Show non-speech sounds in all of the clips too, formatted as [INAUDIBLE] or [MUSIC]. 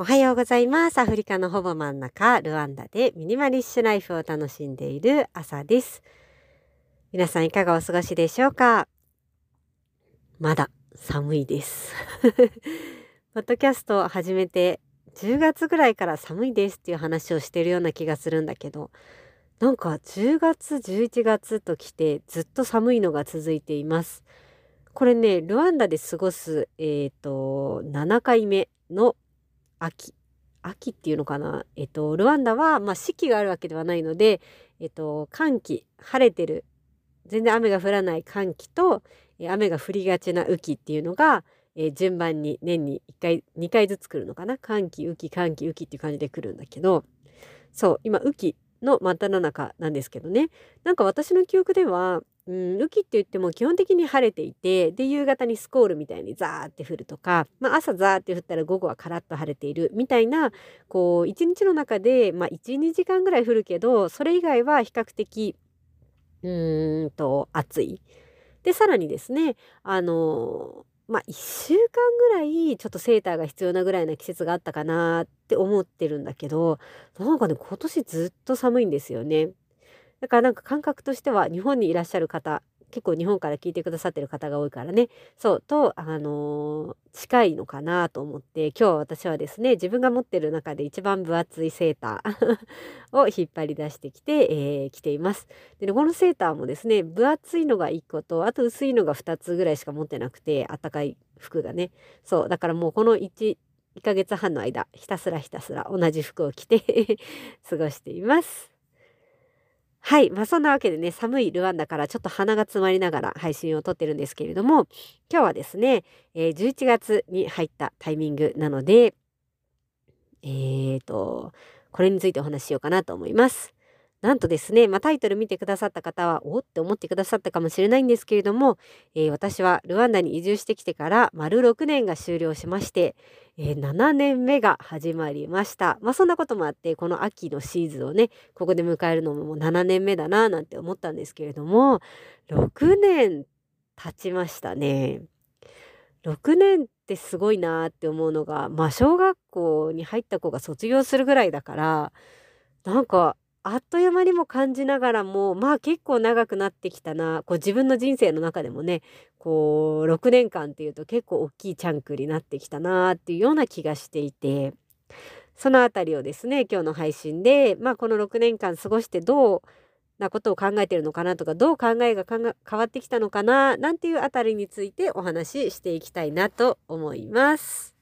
おはようございます。アフリカのほぼ真ん中、ルワンダでミニマリッシュライフを楽しんでいる朝です。皆さんいかがお過ごしでしょうか？まだ寒いです。[LAUGHS] ポッドキャストを始めて10月ぐらいから寒いですっていう話をしてるような気がするんだけど、なんか10月、11月と来てずっと寒いのが続いています。これね、ルワンダで過ごす、えっ、ー、と、7回目の秋。秋っていうのかな？えっと、ルワンダは、まあ、四季があるわけではないので、えっと、寒気、晴れてる、全然雨が降らない寒気と、雨が降りがちな雨季っていうのが、え順番に年に1回、2回ずつ来るのかな？寒気、雨季、寒気、雨季っていう感じで来るんだけど、そう、今、雨季の真っ只中なんですけどね。なんか私の記憶では、うん、雨季って言っても基本的に晴れていてで夕方にスコールみたいにザーって降るとか、まあ、朝ザーって降ったら午後はカラッと晴れているみたいなこう一日の中で、まあ、12時間ぐらい降るけどそれ以外は比較的うーんと暑い。でさらにですねあのまあ1週間ぐらいちょっとセーターが必要なぐらいな季節があったかなって思ってるんだけどなんかね今年ずっと寒いんですよね。だからなんか感覚としては日本にいらっしゃる方結構日本から聞いてくださってる方が多いからね。そうとあのー、近いのかなと思って今日私はですね自分が持ってる中で一番分厚いセーター [LAUGHS] を引っ張り出してきて、えー、着ています。で、ね、このセーターもですね分厚いのが1個とあと薄いのが2つぐらいしか持ってなくてあったかい服がね。そうだからもうこの1 1ヶ月半の間ひたすらひたすら同じ服を着て [LAUGHS] 過ごしています。はい。まあそんなわけでね、寒いルワンダからちょっと鼻が詰まりながら配信を撮ってるんですけれども、今日はですね、えー、11月に入ったタイミングなので、えーと、これについてお話ししようかなと思います。なんとですね、まあ、タイトル見てくださった方は、おって思ってくださったかもしれないんですけれども、えー、私はルワンダに移住してきてから丸6年が終了しまして、えー、7年目が始まりました。まあそんなこともあって、この秋のシーズンをね、ここで迎えるのももう7年目だななんて思ったんですけれども、6年経ちましたね。6年ってすごいなって思うのが、まあ小学校に入った子が卒業するぐらいだから、なんかあっという間にも感じながらもまあ結構長くなってきたなこう自分の人生の中でもねこう6年間っていうと結構大きいチャンクになってきたなっていうような気がしていてその辺りをですね今日の配信でまあこの6年間過ごしてどうなことを考えてるのかなとかどう考えが変わってきたのかななんていうあたりについてお話ししていきたいなと思います。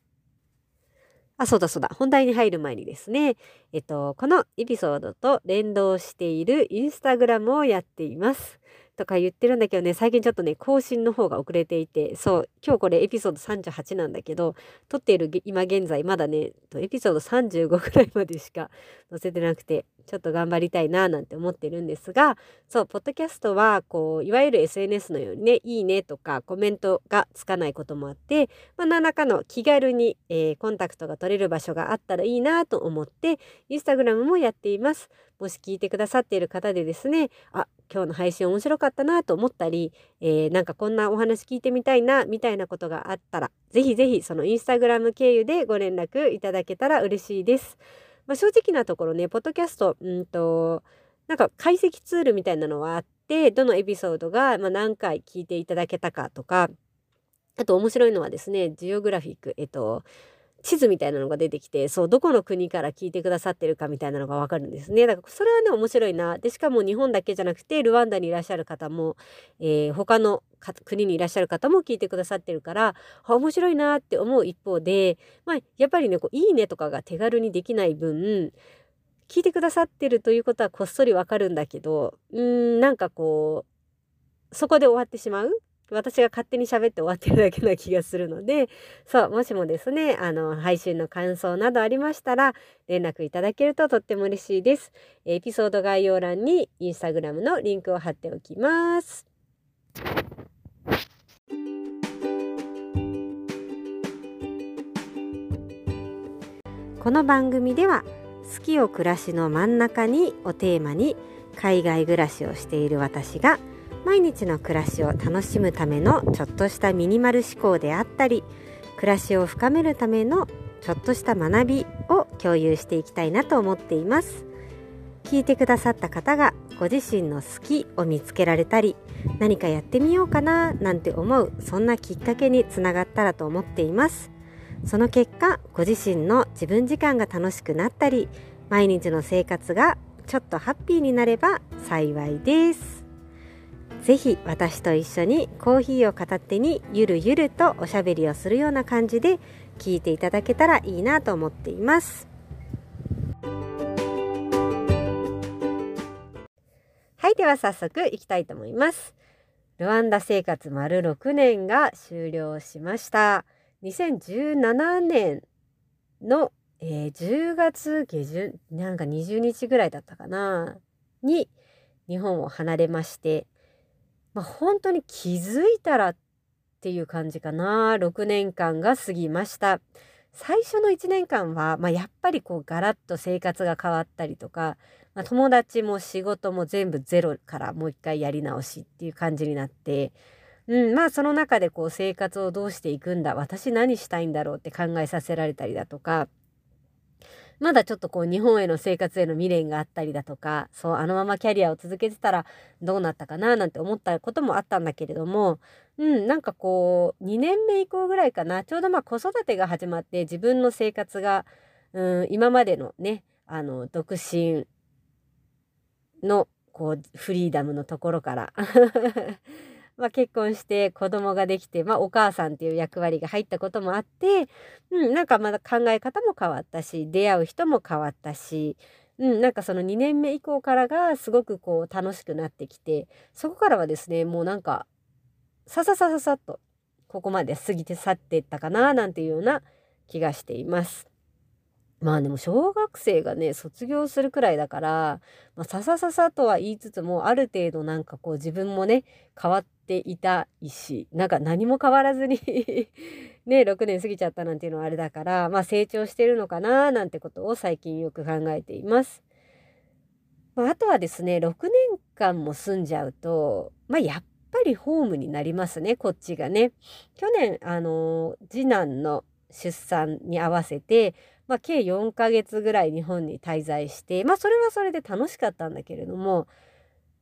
あ、そうだそうだ。本題に入る前にですね、えっと、このエピソードと連動しているインスタグラムをやっています。とか言ってるんだけどね、最近ちょっとね、更新の方が遅れていて、そう、今日これエピソード38なんだけど、撮っている今現在、まだね、エピソード35ぐらいまでしか [LAUGHS] 載せてなくて、ちょっと頑張りたいななんて思ってるんですが、そう、ポッドキャストは、こう、いわゆる SNS のようにね、いいねとかコメントがつかないこともあって、まあ、何らかの気軽に、えー、コンタクトが取れる場所があったらいいなと思って、インスタグラムもやっています。もし聞いてくださっている方でですね、あ、今日の配信面白かったなと思ったり、えー、なんかこんなお話聞いてみたいなみたいなことがあったら、ぜひぜひそのインスタグラム経由でご連絡いただけたら嬉しいです。まあ、正直なところね、ポッドキャスト、うんと、なんか解析ツールみたいなのはあって、どのエピソードが、ま何回聞いていただけたかとか、あと面白いのはですね、ジオグラフィック、えっと、地図みたいなのが出てきてそうどこの国から聞いてくださってるかみたいなのがわかるんですね。だからそれはね面白いな。でしかも日本だけじゃなくてルワンダにいらっしゃる方も、えー、他の国にいらっしゃる方も聞いてくださってるから面白いなって思う一方で、まあ、やっぱりねこういいねとかが手軽にできない分聞いてくださってるということはこっそりわかるんだけどうんなんかこうそこで終わってしまう私が勝手に喋って終わってるだけな気がするので、そう、もしもですね、あの、配信の感想などありましたら、連絡いただけるととっても嬉しいです。エピソード概要欄にインスタグラムのリンクを貼っておきます。この番組では、好きを暮らしの真ん中にをテーマに、海外暮らしをしている私が、毎日の暮らしを楽しむためのちょっとしたミニマル思考であったり暮らしを深めるためのちょっとした学びを共有していきたいなと思っています。聞いてくださった方がご自身の好きを見つけられたり何かやってみようかななんて思うそんなきっかけにつながったらと思っています。その結果ご自身の自分時間が楽しくなったり毎日の生活がちょっとハッピーになれば幸いです。ぜひ私と一緒にコーヒーを片手にゆるゆるとおしゃべりをするような感じで聞いていただけたらいいなと思っています。はいでは早速いきたいと思います。ルワンダ生活丸6年が終了しました。2017年の、えー、10月下旬なんか20日ぐらいだったかなに日本を離れましてまあ、本当に気づいたらっていう感じかな。6年間が過ぎました。最初の1年間は、まあ、やっぱりこうガラッと生活が変わったりとか、まあ、友達も仕事も全部ゼロからもう一回やり直しっていう感じになってうん、まあその中でこう生活をどうしていくんだ私何したいんだろうって考えさせられたりだとかまだちょっとこう日本への生活への未練があったりだとかそうあのままキャリアを続けてたらどうなったかななんて思ったこともあったんだけれどもうんなんかこう2年目以降ぐらいかなちょうどまあ子育てが始まって自分の生活がうん今までのねあの独身のこうフリーダムのところから [LAUGHS] まあ、結婚して子供ができて、まあ、お母さんっていう役割が入ったこともあって、うん、なんかまだ考え方も変わったし出会う人も変わったし、うん、なんかその2年目以降からがすごくこう楽しくなってきてそこからはですねもうなんかさささささっとここまで過ぎて去っていったかななんていうような気がしています。まあでも小学生がね卒業するくらいだから、まあ、ささささとは言いつつもある程度なんかこう自分もね変わってていたいしなんか何も変わらずに [LAUGHS] ね6年過ぎちゃったなんていうのはあれだからまあ成長してるのかななんてことを最近よく考えています。まあ、あとはですね6年間も住んじゃうとまあやっぱりホームになりますねこっちがね。去年あの次男の出産に合わせてまあ、計4ヶ月ぐらい日本に滞在して、まあ、それはそれで楽しかったんだけれども、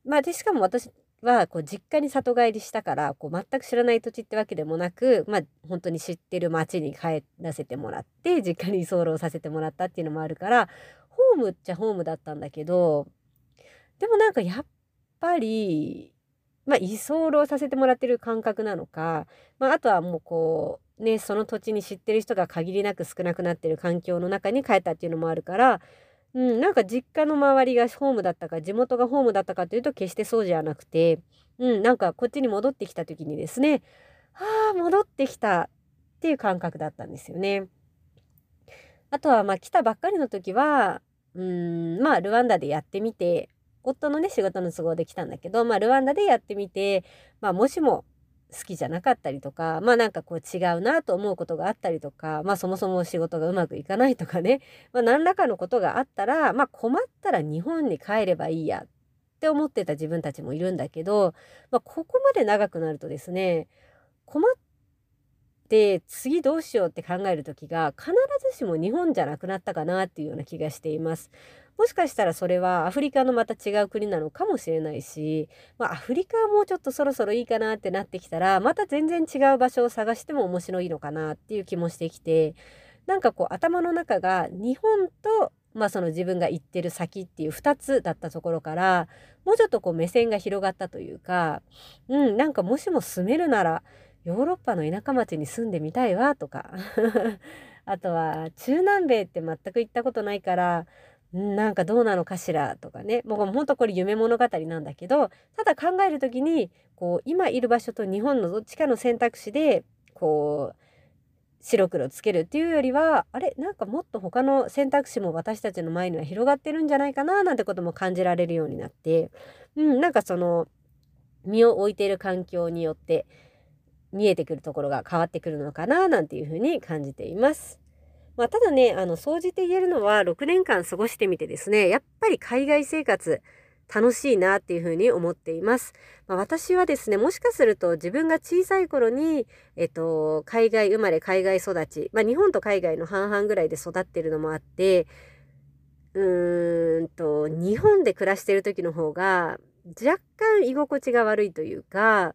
まあ、でしかも私はこう実家に里帰りしたからこう全く知らない土地ってわけでもなく、まあ、本当に知ってる町に帰らせてもらって実家に居候させてもらったっていうのもあるからホームっちゃホームだったんだけどでもなんかやっぱり、まあ、居候させてもらってる感覚なのか、まあ、あとはもうこうね、その土地に知ってる人が限りなく少なくなってる環境の中に帰ったっていうのもあるから、うん、なんか実家の周りがホームだったか地元がホームだったかというと決してそうじゃなくて、うん、なんかこっちに戻ってきた時にですねああ戻ってきたっていう感覚だったんですよね。あとはまあ来たばっかりの時はうんまあルワンダでやってみて夫のね仕事の都合で来たんだけど、まあ、ルワンダでやってみて、まあ、もしも好きじゃなかったりとかまあなんかこう違うなと思うことがあったりとかまあそもそも仕事がうまくいかないとかね、[LAUGHS] まあ、何らかのことがあったらまあ困ったら日本に帰ればいいやって思ってた自分たちもいるんだけど、まあ、ここまで長くなるとですね困って次どうしようって考える時が必ずしも日本じゃなくなったかなっていうような気がしています。もしかしたらそれはアフリカのまた違う国なのかもしれないし、まあ、アフリカはもうちょっとそろそろいいかなってなってきたらまた全然違う場所を探しても面白いのかなっていう気もしてきてなんかこう頭の中が日本とまあその自分が行ってる先っていう2つだったところからもうちょっとこう目線が広がったというかうんなんかもしも住めるならヨーロッパの田舎町に住んでみたいわとか [LAUGHS] あとは中南米って全く行ったことないからなんかどうなのかしらとかね。もうほんとこれ夢物語なんだけどただ考える時にこう今いる場所と日本のどっちかの選択肢でこう白黒つけるっていうよりはあれ？なんかもっと他の選択肢も私たちの前には広がってるんじゃないかななんてことも感じられるようになって、うん、なんかその身を置いている環境によって見えてくるところが変わってくるのかななんていうふうに感じています。まあ、ただね、あの、総じて言えるのは、6年間過ごしてみてですね、やっぱり海外生活、楽しいなっていうふうに思っています。まあ、私はですね、もしかすると自分が小さい頃に、えっと、海外生まれ、海外育ち、まあ、日本と海外の半々ぐらいで育ってるのもあって、うーんと、日本で暮らしてる時の方が、若干居心地が悪いというか、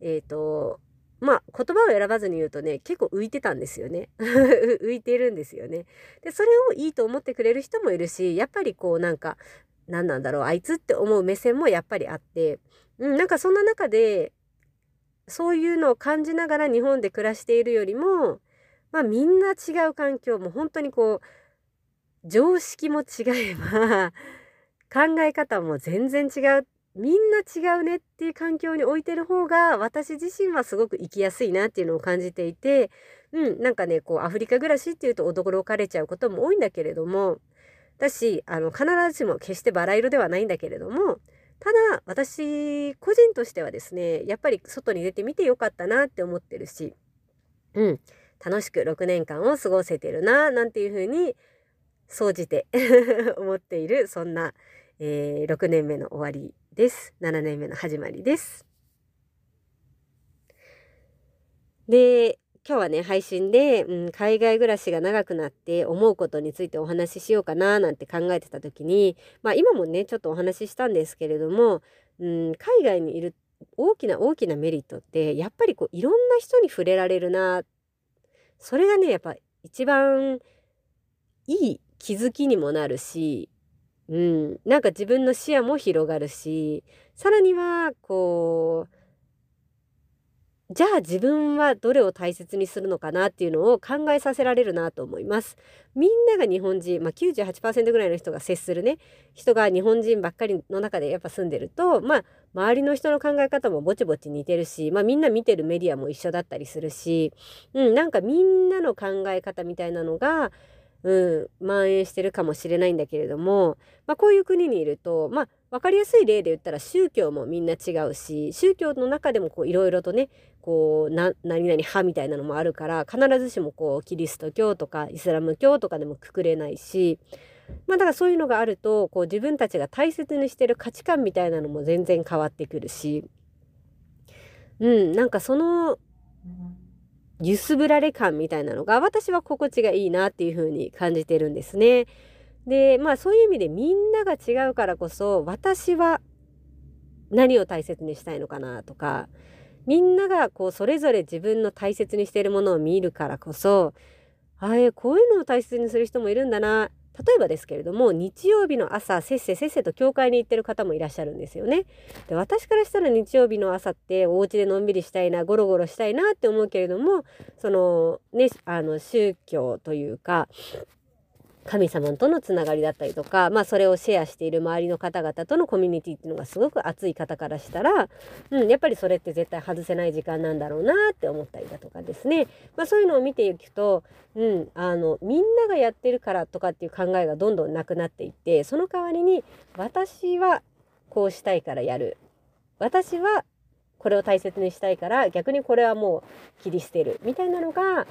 えっ、と、まあ言葉を選ばずに言うとね結構浮いてたんですよね。[LAUGHS] 浮いてるんですよね。でそれをいいと思ってくれる人もいるしやっぱりこうなんか何なんだろうあいつって思う目線もやっぱりあって、うん、なんかそんな中でそういうのを感じながら日本で暮らしているよりもまあみんな違う環境も本当にこう常識も違えば考え方も全然違うみんな違うねっていう環境に置いてる方が私自身はすごく生きやすいなっていうのを感じていてうんなんかねこうアフリカ暮らしっていうと驚かれちゃうことも多いんだけれどもだしあの必ずしも決してバラ色ではないんだけれどもただ私個人としてはですねやっぱり外に出てみてよかったなって思ってるしうん楽しく6年間を過ごせてるななんていうふうに総じて [LAUGHS] 思っているそんな、えー、6年目の終わりです。7年目の始まりです。で、今日はね、配信で、うん、海外暮らしが長くなって思うことについてお話ししようかななんて考えてた時に、まあ今もね、ちょっとお話ししたんですけれども、うん、海外にいる大きな大きなメリットって、やっぱりこういろんな人に触れられるな。それがね、やっぱ一番いい気づきにもなるし、うん、なんか自分の視野も広がるしさらにはこうじゃあ自分はどれを大切にするのかなっていうのを考えさせられるなと思います。みんなが日本人、まあ、98%ぐらいの人が接するね。人が日本人ばっかりの中でやっぱ住んでるとまあ周りの人の考え方もぼちぼち似てるし、まあ、みんな見てるメディアも一緒だったりするし、うん、なんかみんなの考え方みたいなのがうん、蔓延してるかもしれないんだけれども、まあ、こういう国にいると、まあ、分かりやすい例で言ったら宗教もみんな違うし宗教の中でもいろいろとねこう何々派みたいなのもあるから必ずしもこうキリスト教とかイスラム教とかでもくくれないし、まあ、だからそういうのがあるとこう自分たちが大切にしてる価値観みたいなのも全然変わってくるし、うん、なんかその揺すぶられ感みたいなのが私は心地がいいなっていう風に感じてるんですね。でまあそういう意味でみんなが違うからこそ私は何を大切にしたいのかなとかみんながこうそれぞれ自分の大切にしているものを見るからこそああこういうのを大切にする人もいるんだな例えばですけれども日曜日の朝せっせせっせと教会に行ってる方もいらっしゃるんですよね。で私からしたら日曜日の朝ってお家でのんびりしたいなゴロゴロしたいなって思うけれどもそのねあの宗教というか神様とのつながりだったりとか、まあ、それをシェアしている周りの方々とのコミュニティっていうのがすごく熱い方からしたら、うん、やっぱりそれって絶対外せない時間なんだろうなって思ったりだとかですね、まあ、そういうのを見ていくと、うん、あのみんながやってるからとかっていう考えがどんどんなくなっていってその代わりに私はこうしたいからやる。私はこれを大切にしたいから逆にこれはもう切り捨てるみたいなのが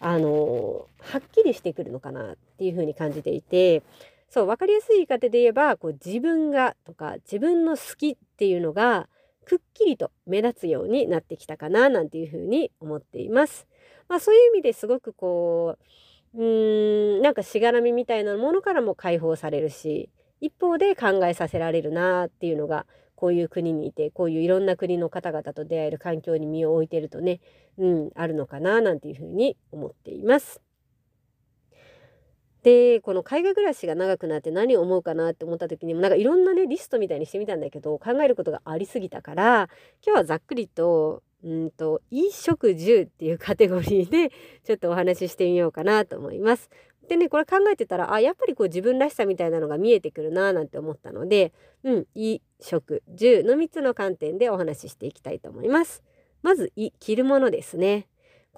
あのはっきりしてくるのかなっていうふうに感じていてそう分かりやすい言い方で言えばこう自分がとか自分の好きっていうのがくっきりと目立つようになってきたかななんていうふうに思っています。まあ、そういう意味ですごくこううーんなんかしがらみみたいなものからも解放されるし一方で考えさせられるなっていうのがこういう国にいてこういういろんな国の方々と出会える環境に身を置いてるとね、うん、あるのかななんていうふうに思っています。でこの海外暮らしが長くなって何を思うかなって思った時にもなんかいろんなねリストみたいにしてみたんだけど考えることがありすぎたから今日はざっくりとうんと衣食住っていうカテゴリーでちょっとお話ししてみようかなと思います。でねこれ考えてたらあやっぱりこう自分らしさみたいなのが見えてくるななんて思ったのでうん衣食住の3つの観点でお話ししていきたいと思います。まず着るものですね。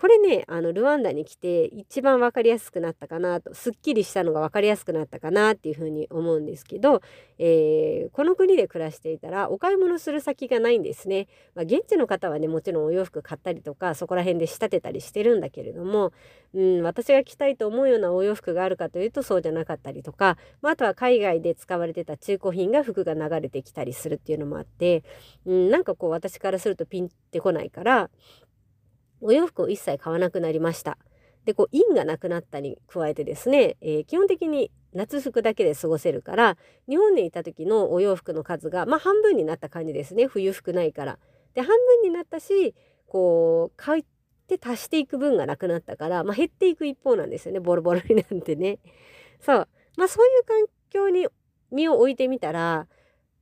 これねあのルワンダに来て一番分かりやすくなったかなとすっきりしたのが分かりやすくなったかなっていうふうに思うんですけど、えー、この国で暮らしていたらお買い物する先がないんですね。まあ、現地の方はねもちろんお洋服買ったりとかそこら辺で仕立てたりしてるんだけれども、うん、私が着たいと思うようなお洋服があるかというとそうじゃなかったりとか、まあ、あとは海外で使われてた中古品が服が流れてきたりするっていうのもあって、うん、なんかこう私からするとピンってこないからお洋服を一切買わなくなりました。でこう印がなくなったに加えてですね、えー、基本的に夏服だけで過ごせるから日本にいた時のお洋服の数がまあ半分になった感じですね冬服ないから。で半分になったしこう買って足していく分がなくなったから、まあ、減っていく一方なんですよねボロボロになってね。そうまあそういう環境に身を置いてみたら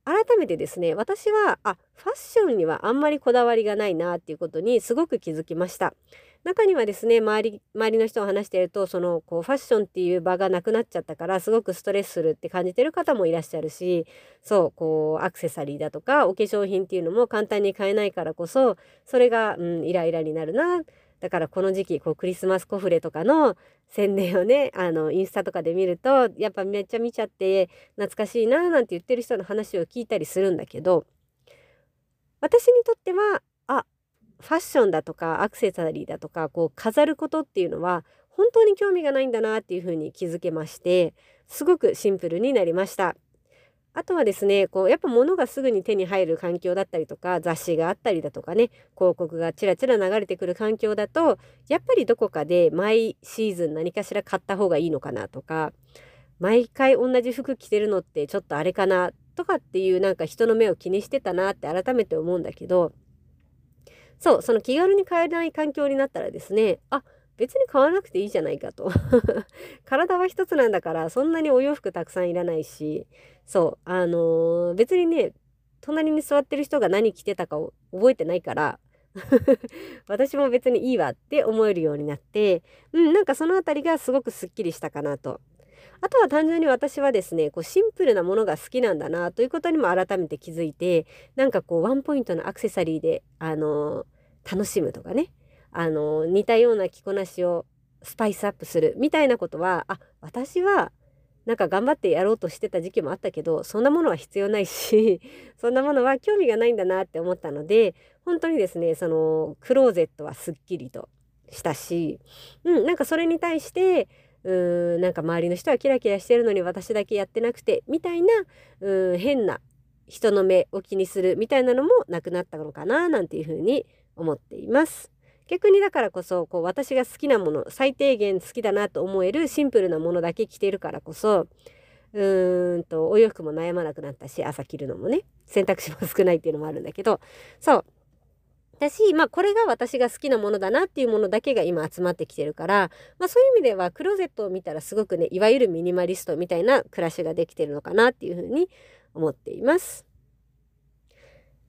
改めてですね私はあファッションにはあんまりこだわりがないなっていうことにすごく気づきました。中にはですね周り周りの人を話しているとそのこうファッションっていう場がなくなっちゃったからすごくストレスするって感じてる方もいらっしゃるしそうこうアクセサリーだとかお化粧品っていうのも簡単に買えないからこそそれが、うん、イライラになるなだからこの時期こうクリスマスコフレとかの宣伝をね [LAUGHS] あのインスタとかで見るとやっぱめっちゃ見ちゃって懐かしいななんて言ってる人の話を聞いたりするんだけど私にとってはあファッションだとかアクセサリーだとかこう飾ることっていうのは本当に興味がないんだなっていうふうに気づけましてすごくシンプルになりました。あとはですねこうやっぱ物がすぐに手に入る環境だったりとか雑誌があったりだとかね広告がちらちら流れてくる環境だとやっぱりどこかで毎シーズン何かしら買った方がいいのかなとか毎回同じ服着てるのってちょっとあれかなとかっていうなんか人の目を気にしてたなって改めて思うんだけどそうその気軽に買えない環境になったらですねあ別に買わなくていいじゃないかと。[LAUGHS] 体は一つなんだからそんなにお洋服たくさんいらないし。そう。あのー、別にね隣に座ってる人が何着てたかを覚えてないから。[LAUGHS] 私も別にいいわって思えるようになって。うんなんかその辺りがすごくすっきりしたかなと。あとは単純に私はですねこうシンプルなものが好きなんだなということにも改めて気づいてなんかこうワンポイントのアクセサリーであのー、楽しむとかね。あの、似たような着こなしをスパイスアップするみたいなことはあ私はなんか頑張ってやろうとしてた時期もあったけどそんなものは必要ないし [LAUGHS] そんなものは興味がないんだなって思ったので本当にですねそのクローゼットはすっきりとしたし、うん、なんかそれに対してうーんなんか周りの人はキラキラしてるのに私だけやってなくてみたいなうん変な人の目を気にするみたいなのもなくなったのかななんていうふうに思っています。逆にだからこそこう私が好きなもの最低限好きだなと思えるシンプルなものだけ着てるからこそうーんとお洋服も悩まなくなったし朝着るのもね選択肢も少ないっていうのもあるんだけどそうだし、まあ、これが私が好きなものだなっていうものだけが今集まってきてるから、まあ、そういう意味ではクローゼットを見たらすごくねいわゆるミニマリストみたいな暮らしができてるのかなっていうふうに思っています。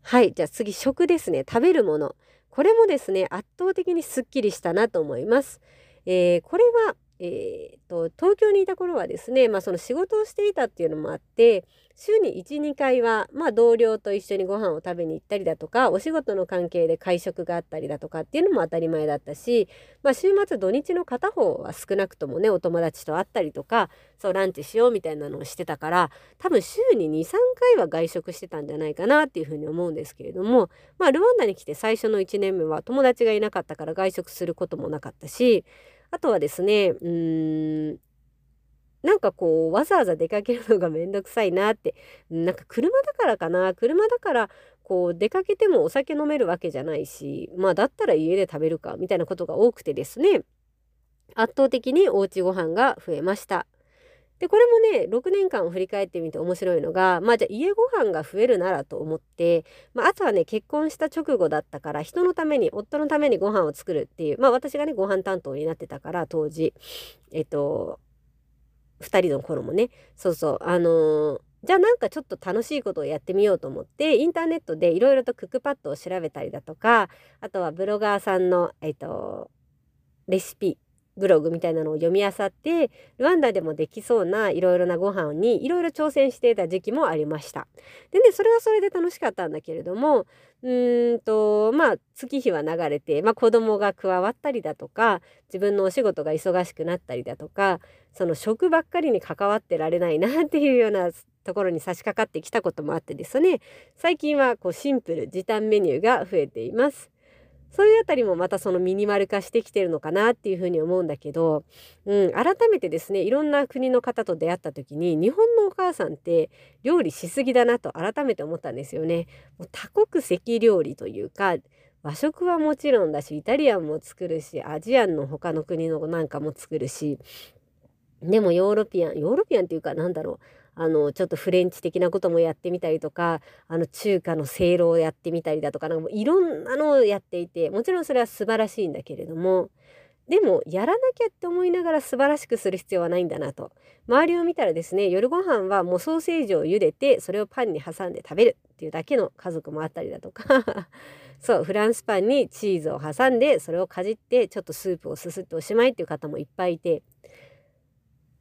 はいじゃあ次食ですね食べるもの。これもですね圧倒的にすっきりしたなと思います。えー、これはえーと、東京にいた頃はですね、まあ、その仕事をしていたっていうのもあって週に12回は、まあ、同僚と一緒にご飯を食べに行ったりだとかお仕事の関係で会食があったりだとかっていうのも当たり前だったし、まあ、週末土日の片方は少なくともねお友達と会ったりとかそうランチしようみたいなのをしてたから多分週に23回は外食してたんじゃないかなっていうふうに思うんですけれども、まあ、ルワンダに来て最初の1年目は友達がいなかったから外食することもなかったしあとはですね、うーん、なんかこうわざわざ出かけるのがめんどくさいなってなんか車だからかな車だからこう出かけてもお酒飲めるわけじゃないしまあだったら家で食べるかみたいなことが多くてですね圧倒的におうちご飯が増えました。でこれもね6年間を振り返ってみて面白いのがまあじゃあ家ご飯が増えるならと思って、まあ、あとはね結婚した直後だったから人のために夫のためにご飯を作るっていうまあ私がねご飯担当になってたから当時。えっと2人の頃もね。そうそう。あのーじゃあなんかちょっと楽しいことをやってみようと思ってインターネットでいろいろとクックパッドを調べたりだとかあとはブロガーさんの、えっと、レシピブログみたいなのを読み漁ってルワンダでもできそうないろいろなご飯にいろいろ挑戦していた時期もありました。でねそれはそれで楽しかったんだけれどもうんとまあ月日は流れて、まあ、子供が加わったりだとか自分のお仕事が忙しくなったりだとかその食ばっかりに関わってられないなっていうようなところに差し掛かってきたこともあってですね最近はこうシンプル時短メニューが増えています。そういうあたりもまたそのミニマル化してきてるのかなっていうふうに思うんだけど、うん、改めてですねいろんな国の方と出会った時に日本のお母さんって料理しすぎだなと改めて思ったんですよね。もう多国籍料理というか和食はもちろんだしイタリアンも作るしアジアンの他の国のなんかも作るしでもヨーロピアンヨーロピアンっていうかなんだろうあのちょっとフレンチ的なこともやってみたりとかあの中華のせいろをやってみたりだとかなんかいろんなのをやっていてもちろんそれは素晴らしいんだけれどもでもやらなきゃって思いながら素晴らしくする必要はないんだなと。周りを見たらですね夜ご飯はもうソーセージを茹でてそれをパンに挟んで食べるっていうだけの家族もあったりだとか。[LAUGHS] そうフランスパンにチーズを挟んでそれをかじってちょっとスープをすすっておしまいっていう方もいっぱいいて。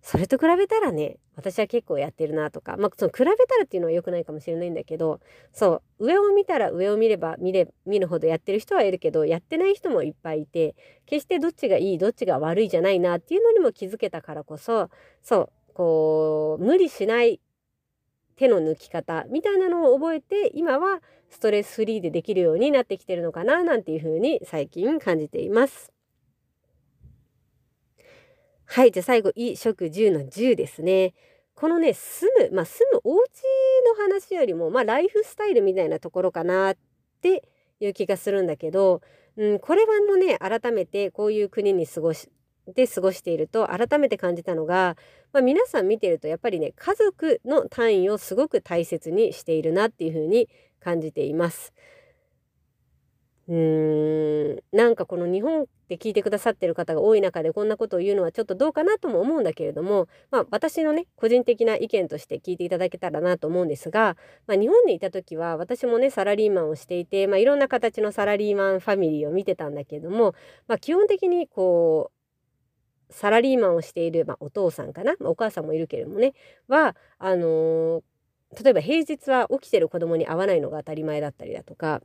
それと比べたらね私は結構やってるなとかまあその比べたらっていうのは良くないかもしれないんだけどそう上を見たら上を見れば見れ見るほどやってる人はいるけどやってない人もいっぱいいて決してどっちがいいどっちが悪いじゃないなっていうのにも気づけたからこそそうこう無理しない手の抜き方みたいなのを覚えて今はストレスフリーでできるようになってきてるのかななんていうふうに最近感じています。はい。じゃあ最後、衣食住の10ですね。このね、住む、まあ住むお家の話よりも、まあライフスタイルみたいなところかなっていう気がするんだけど、うん、これはもね、改めてこういう国に過ごし、で過ごしていると改めて感じたのが、まあ、皆さん見てるとやっぱりね家族の単位をすごく大切にしているなっていうふうに感じています。うーんなんかこの日本で聞いてくださってる方が多い中でこんなことを言うのはちょっとどうかなとも思うんだけれども、まあ、私のね個人的な意見として聞いていただけたらなと思うんですが、まあ、日本にいた時は私もねサラリーマンをしていて、まあ、いろんな形のサラリーマンファミリーを見てたんだけれども、まあ、基本的にこうサラリーマンをしている、まあ、お父さんかな、まあ、お母さんもいるけれどもねはあのー、例えば平日は起きてる子供に会わないのが当たり前だったりだとか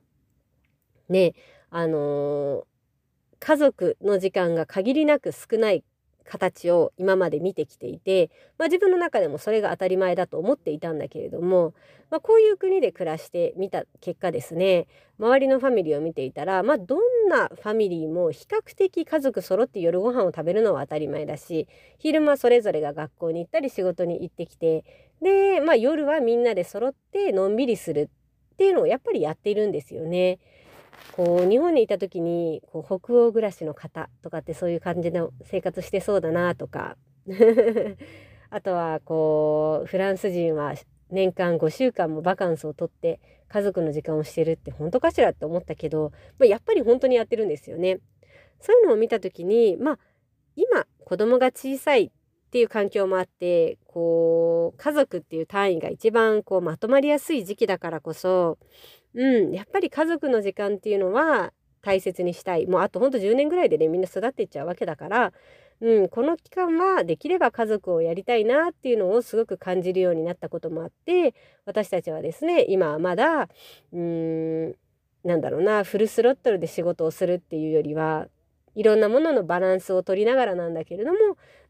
ねあのー家族の時間が限りなく少ない形を今まで見てきていて、まあ、自分の中でもそれが当たり前だと思っていたんだけれども、まあ、こういう国で暮らしてみた結果ですね周りのファミリーを見ていたら、まあ、どんなファミリーも比較的家族揃って夜ご飯を食べるのは当たり前だし昼間それぞれが学校に行ったり仕事に行ってきてで、まあ、夜はみんなで揃ってのんびりするっていうのをやっぱりやっているんですよね。こう日本にいた時にこう北欧暮らしの方とかってそういう感じの生活してそうだなとか [LAUGHS] あとはこうフランス人は年間5週間もバカンスを取って家族の時間をしてるって本当かしらって思ったけど、まあ、やっぱり本当にやってるんですよね。そういうのを見た時にまあ今子供が小さいっていう環境もあってこう家族っていう単位が一番こうまとまりやすい時期だからこそうん、やっぱり家族の時間っていうのは大切にしたいもうあとほんと10年ぐらいでねみんな育っていっちゃうわけだから、うん、この期間はできれば家族をやりたいなっていうのをすごく感じるようになったこともあって私たちはですね今はまだうんなんだろうなフルスロットルで仕事をするっていうよりはいろんなもののバランスを取りながらなんだけれども、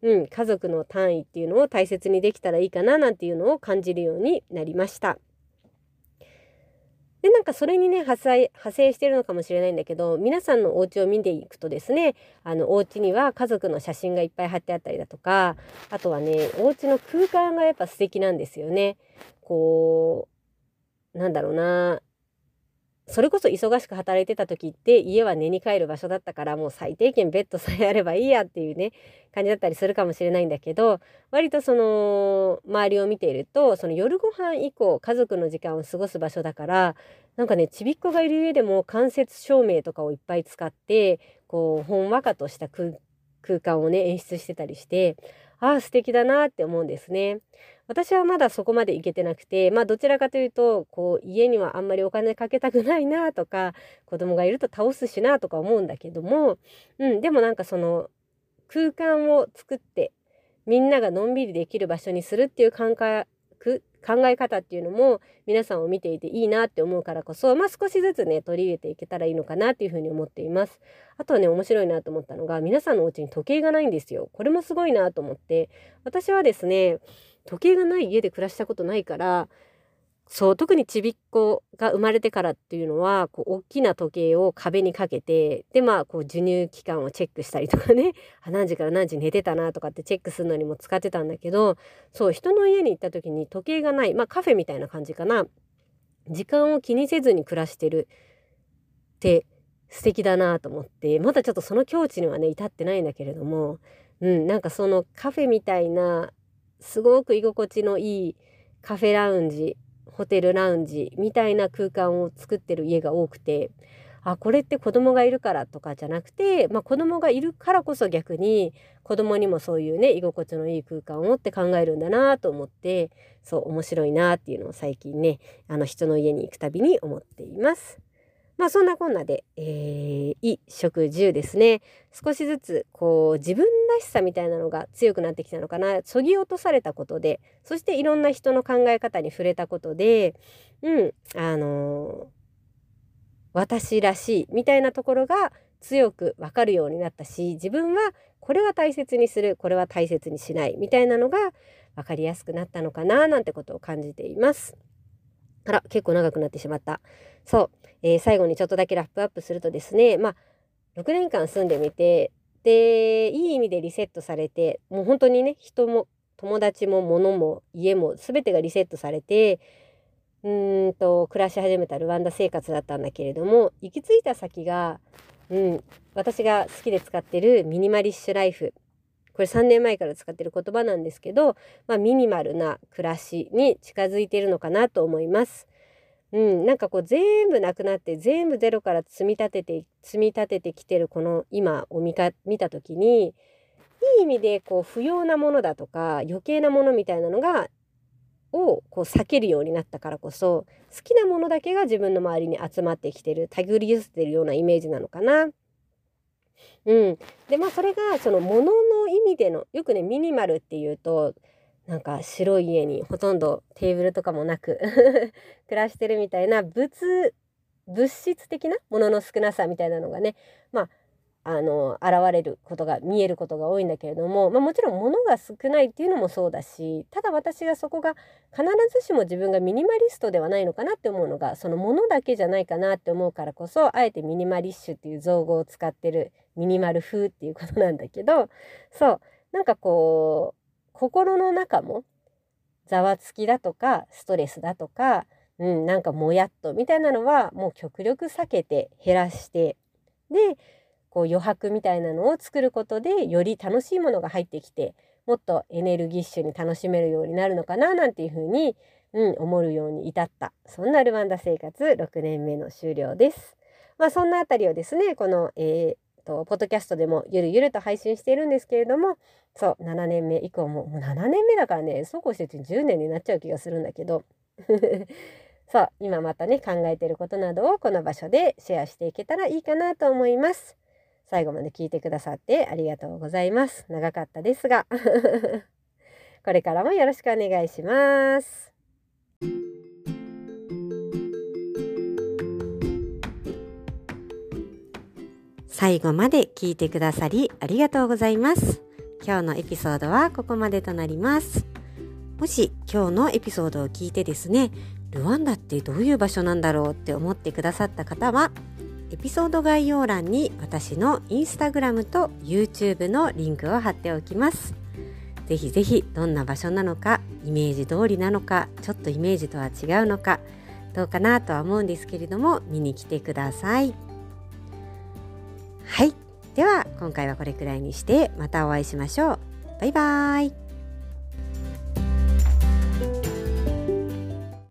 うん、家族の単位っていうのを大切にできたらいいかななんていうのを感じるようになりました。でなんかそれにね派生派生してるのかもしれないんだけど皆さんのお家を見ていくとですねあのお家には家族の写真がいっぱい貼ってあったりだとかあとはねお家の空間がやっぱ素敵なんですよね。こうなんだろうなそれこそ忙しく働いてた時って家は寝に帰る場所だったからもう最低限ベッドさえあればいいやっていうね感じだったりするかもしれないんだけど割とその周りを見ているとその夜ご飯以降家族の時間を過ごす場所だからなんかねちびっこがいる家でも間接照明とかをいっぱい使ってこうほんわかとした空間をね演出してたりしてああ素敵だなって思うんですね。私はまだそこまで行けてなくてまあどちらかというとこう家にはあんまりお金かけたくないなとか子供がいると倒すしなとか思うんだけども、うん、でもなんかその空間を作ってみんながのんびりできる場所にするっていう感覚考え方っていうのも皆さんを見ていていいなって思うからこそ、まあ、少しずつね取り入れていけたらいいのかなっていうふうに思っています。あとはね面白いなと思ったのが皆さんのお家に時計がないんですよ。これもすごいなと思って私はですね時計がない家で暮らしたことないからそう特にちびっ子が生まれてからっていうのはこう大きな時計を壁にかけてでまあこう授乳期間をチェックしたりとかねあ何時から何時寝てたなとかってチェックするのにも使ってたんだけどそう人の家に行った時に時計がないまあカフェみたいな感じかな。時間を気にせずに暮らしてるって素敵だなと思ってまだちょっとその境地にはね至ってないんだけれどもうんなんかそのカフェみたいなすごく居心地のいいカフェラウンジホテルラウンジみたいな空間を作ってる家が多くてあこれって子供がいるからとかじゃなくて、まあ、子供がいるからこそ逆に子供にもそういうね居心地のいい空間をって考えるんだなと思ってそう面白いなっていうのを最近ねあの人の家に行くたびに思っています。まあそんなこんなで、えー、衣食住ですね少しずつこう自分らしさみたいなのが強くなってきたのかなそぎ落とされたことでそしていろんな人の考え方に触れたことでうんあのー、私らしいみたいなところが強く分かるようになったし自分はこれは大切にするこれは大切にしないみたいなのが分かりやすくなったのかななんてことを感じています。あら結構長くなってしまった。そう、えー、最後にちょっとだけラップアップするとですねまあ6年間住んでみてでいい意味でリセットされてもう本当にね人も友達も物も家も全てがリセットされてうーんと暮らし始めたルワンダ生活だったんだけれども行き着いた先が、うん、私が好きで使ってるミニマリッシュライフこれ3年前から使ってる言葉なんですけど、まあ、ミニマルな暮らしに近づいてるのかなと思います。うん、なんかこう全部なくなって全部ゼロから積み立てて積み立ててきてるこの今を見か見た時にいい意味でこう不要なものだとか余計なものみたいなのがをこう避けるようになったからこそ好きなものだけが自分の周りに集まってきてる手繰り寄せてるようなイメージなのかな。うん、でまあそれがそのものの意味でのよくねミニマルっていうとなんか白い家にほとんどテーブルとかもなく [LAUGHS] 暮らしてるみたいな物物質的なものの少なさみたいなのがねまああの現れることが見えることが多いんだけれども、まあ、もちろん物が少ないっていうのもそうだしただ私がそこが必ずしも自分がミニマリストではないのかなって思うのがその物だけじゃないかなって思うからこそあえてミニマリッシュっていう造語を使ってるミニマル風っていうことなんだけどそうなんかこう心の中もざわつきだとかストレスだとか、うん、なんかもやっとみたいなのはもう極力避けて減らしてでこう余白みたいなのを作ることでより楽しいものが入ってきてもっとエネルギッシュに楽しめるようになるのかななんていうふうに、うん、思うように至ったそんなルワンダ生活6年目の終了です。まあ、そんなあたりをですねこの、えー、とポッドキャストでもゆるゆると配信しているんですけれどもそう7年目以降ももう7年目だからねそうこうしてて10年になっちゃう気がするんだけど [LAUGHS] そう今またね考えてることなどをこの場所でシェアしていけたらいいかなと思います。最後まで聞いてくださってありがとうございます。長かったですが [LAUGHS] これからもよろしくお願いします。最後まで聞いてくださりありがとうございます。今日のエピソードはここまでとなります。もし今日のエピソードを聞いてですね、ルワンダってどういう場所なんだろうって思ってくださった方は、エピソード概要欄に私のインスタグラムと YouTube のリンクを貼っておきます。ぜひぜひどんな場所なのか、イメージ通りなのか、ちょっとイメージとは違うのか、どうかなとは思うんですけれども、見に来てください。はい。では、今回はこれくらいにして、またお会いしましょう。バイバーイ。